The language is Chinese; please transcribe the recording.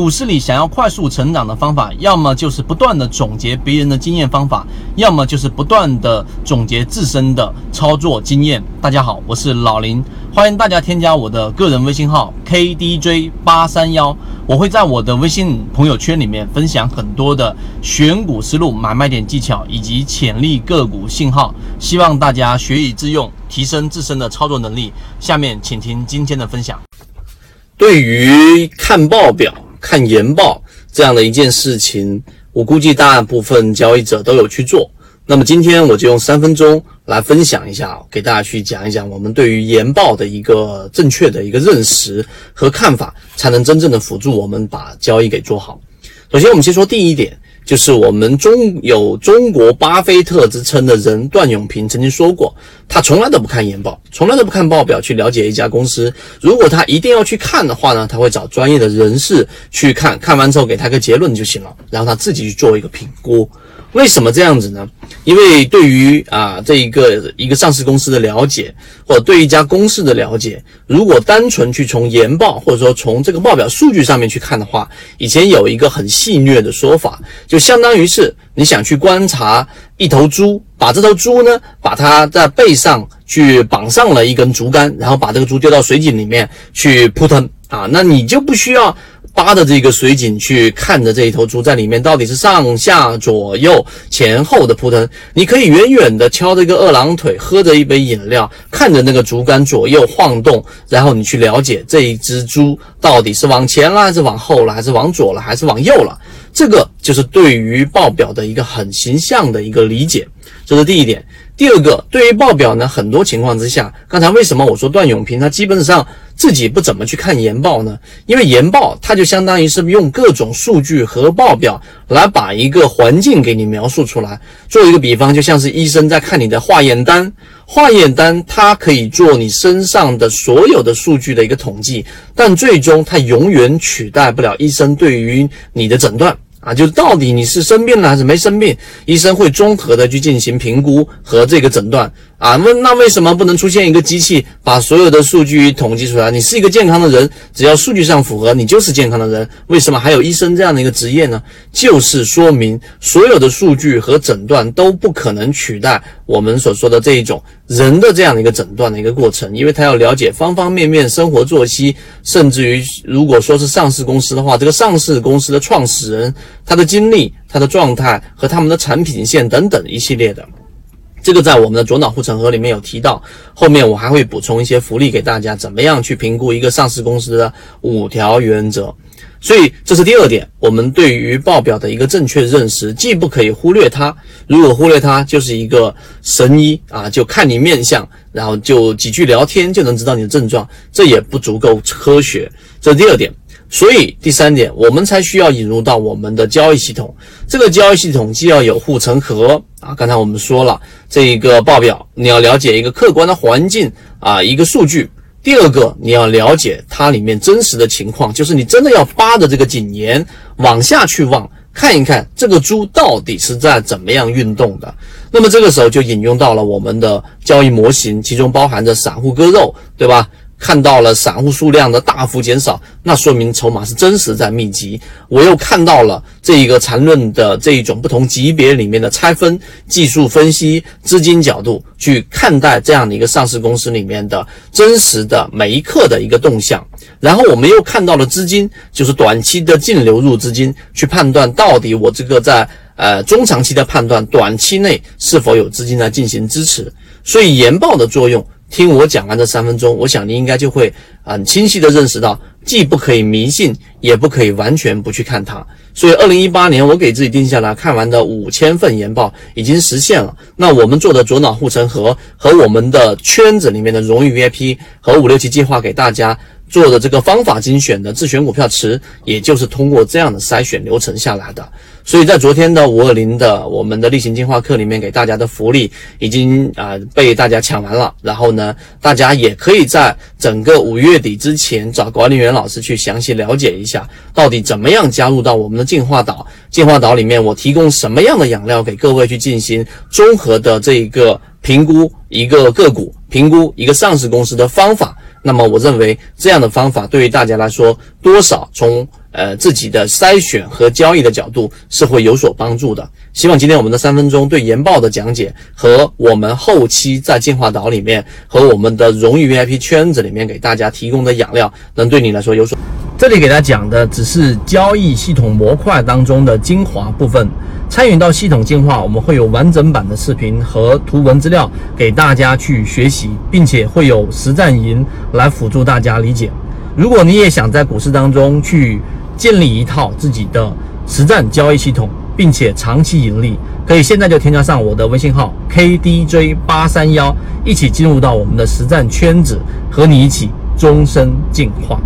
股市里想要快速成长的方法，要么就是不断的总结别人的经验方法，要么就是不断的总结自身的操作经验。大家好，我是老林，欢迎大家添加我的个人微信号 KDJ 八三幺，我会在我的微信朋友圈里面分享很多的选股思路、买卖点技巧以及潜力个股信号，希望大家学以致用，提升自身的操作能力。下面请听今天的分享。对于看报表。看研报这样的一件事情，我估计大部分交易者都有去做。那么今天我就用三分钟来分享一下，给大家去讲一讲我们对于研报的一个正确的一个认识和看法，才能真正的辅助我们把交易给做好。首先，我们先说第一点。就是我们中有中国巴菲特之称的人段永平曾经说过，他从来都不看研报，从来都不看报表去了解一家公司。如果他一定要去看的话呢，他会找专业的人士去看，看完之后给他个结论就行了，然后他自己去做一个评估。为什么这样子呢？因为对于啊这一个一个上市公司的了解，或者对一家公司的了解，如果单纯去从研报或者说从这个报表数据上面去看的话，以前有一个很戏谑的说法，就相当于是你想去观察一头猪，把这头猪呢，把它在背上去绑上了一根竹竿，然后把这个猪丢到水井里面去扑腾啊，那你就不需要。扒着这个水井去看着这一头猪在里面到底是上下左右前后的扑腾，你可以远远的敲着一个二郎腿，喝着一杯饮料，看着那个竹竿左右晃动，然后你去了解这一只猪到底是往前了还是往后了，还是往左了还是往右了。这个就是对于报表的一个很形象的一个理解，这是第一点。第二个，对于报表呢，很多情况之下，刚才为什么我说段永平他基本上自己不怎么去看研报呢？因为研报它就相当于是用各种数据和报表来把一个环境给你描述出来。做一个比方，就像是医生在看你的化验单，化验单它可以做你身上的所有的数据的一个统计，但最终它永远取代不了医生对于你的诊断。啊，就到底你是生病了还是没生病，医生会综合的去进行评估和这个诊断。啊，那那为什么不能出现一个机器把所有的数据统计出来？你是一个健康的人，只要数据上符合，你就是健康的人。为什么还有医生这样的一个职业呢？就是说明所有的数据和诊断都不可能取代我们所说的这一种人的这样的一个诊断的一个过程，因为他要了解方方面面生活作息，甚至于如果说是上市公司的话，这个上市公司的创始人他的经历、他的状态和他们的产品线等等一系列的。这个在我们的左脑护城河里面有提到，后面我还会补充一些福利给大家，怎么样去评估一个上市公司的五条原则。所以这是第二点，我们对于报表的一个正确认识，既不可以忽略它，如果忽略它，就是一个神医啊，就看你面相，然后就几句聊天就能知道你的症状，这也不足够科学。这是第二点。所以第三点，我们才需要引入到我们的交易系统。这个交易系统既要有护城河啊，刚才我们说了，这一个报表你要了解一个客观的环境啊，一个数据。第二个，你要了解它里面真实的情况，就是你真的要扒着这个井沿往下去望，看一看这个猪到底是在怎么样运动的。那么这个时候就引用到了我们的交易模型，其中包含着散户割肉，对吧？看到了散户数量的大幅减少，那说明筹码是真实在密集。我又看到了这一个缠论的这一种不同级别里面的拆分、技术分析、资金角度去看待这样的一个上市公司里面的真实的每一刻的一个动向。然后我们又看到了资金，就是短期的净流入资金，去判断到底我这个在呃中长期的判断，短期内是否有资金来进行支持。所以研报的作用。听我讲完这三分钟，我想你应该就会很清晰的认识到，既不可以迷信，也不可以完全不去看它。所以，二零一八年我给自己定下来看完的五千份研报已经实现了。那我们做的左脑护城河和我们的圈子里面的荣誉 VIP 和五六七计划给大家。做的这个方法精选的自选股票池，也就是通过这样的筛选流程下来的。所以在昨天的五二零的我们的例行进化课里面，给大家的福利已经啊被大家抢完了。然后呢，大家也可以在整个五月底之前找管理员老师去详细了解一下，到底怎么样加入到我们的进化岛。进化岛里面，我提供什么样的养料给各位去进行综合的这一个评估一个个股，评估一个上市公司的方法。那么我认为这样的方法对于大家来说，多少从呃自己的筛选和交易的角度是会有所帮助的。希望今天我们的三分钟对研报的讲解和我们后期在进化岛里面和我们的荣誉 VIP 圈子里面给大家提供的养料，能对你来说有所。这里给大家讲的只是交易系统模块当中的精华部分，参与到系统进化，我们会有完整版的视频和图文资料给大家去学习，并且会有实战营来辅助大家理解。如果你也想在股市当中去建立一套自己的实战交易系统，并且长期盈利，可以现在就添加上我的微信号 KDJ 八三幺，一起进入到我们的实战圈子，和你一起终身进化。